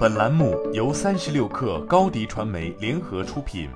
本栏目由三十六氪高低传媒联合出品。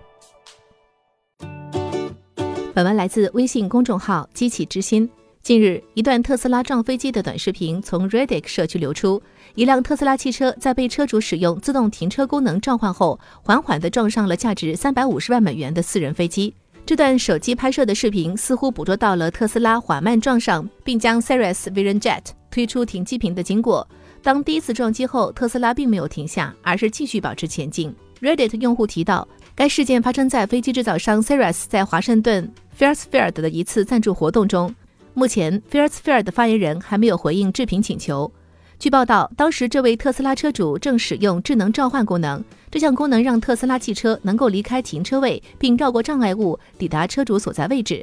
本文来自微信公众号“机器之心”。近日，一段特斯拉撞飞机的短视频从 Reddit 社区流出。一辆特斯拉汽车在被车主使用自动停车功能召唤后，缓缓地撞上了价值三百五十万美元的私人飞机。这段手机拍摄的视频似乎捕捉到了特斯拉缓慢撞上，并将 Cirrus Vision Jet 推出停机坪的经过。当第一次撞击后，特斯拉并没有停下，而是继续保持前进。Reddit 用户提到，该事件发生在飞机制造商 Cirrus 在华盛顿 f a i r s f i e l d 的一次赞助活动中。目前 f a i r s f i e l d 发言人还没有回应置评请求。据报道，当时这位特斯拉车主正使用智能召唤功能，这项功能让特斯拉汽车能够离开停车位，并绕过障碍物抵达车主所在位置。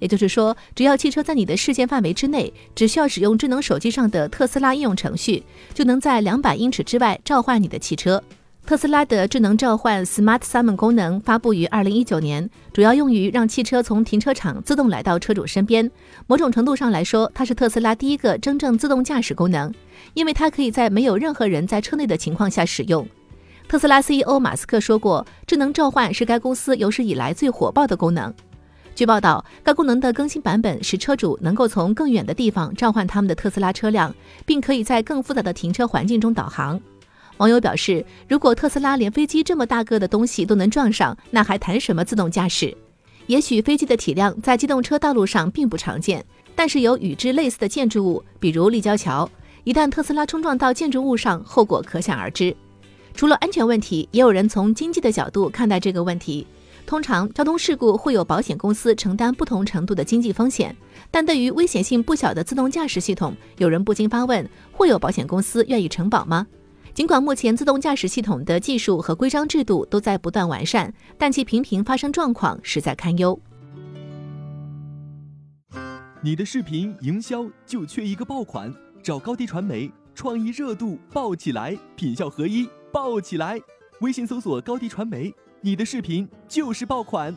也就是说，只要汽车在你的视线范围之内，只需要使用智能手机上的特斯拉应用程序，就能在两百英尺之外召唤你的汽车。特斯拉的智能召唤 Smart Summon 功能发布于二零一九年，主要用于让汽车从停车场自动来到车主身边。某种程度上来说，它是特斯拉第一个真正自动驾驶功能，因为它可以在没有任何人在车内的情况下使用。特斯拉 CEO 马斯克说过，智能召唤是该公司有史以来最火爆的功能。据报道，该功能的更新版本使车主能够从更远的地方召唤他们的特斯拉车辆，并可以在更复杂的停车环境中导航。网友表示，如果特斯拉连飞机这么大个的东西都能撞上，那还谈什么自动驾驶？也许飞机的体量在机动车道路上并不常见，但是有与之类似的建筑物，比如立交桥，一旦特斯拉冲撞到建筑物上，后果可想而知。除了安全问题，也有人从经济的角度看待这个问题。通常，交通事故会有保险公司承担不同程度的经济风险，但对于危险性不小的自动驾驶系统，有人不禁发问：会有保险公司愿意承保吗？尽管目前自动驾驶系统的技术和规章制度都在不断完善，但其频频发生状况实在堪忧。你的视频营销就缺一个爆款，找高低传媒，创意热度爆起来，品效合一爆起来。微信搜索高低传媒。你的视频就是爆款。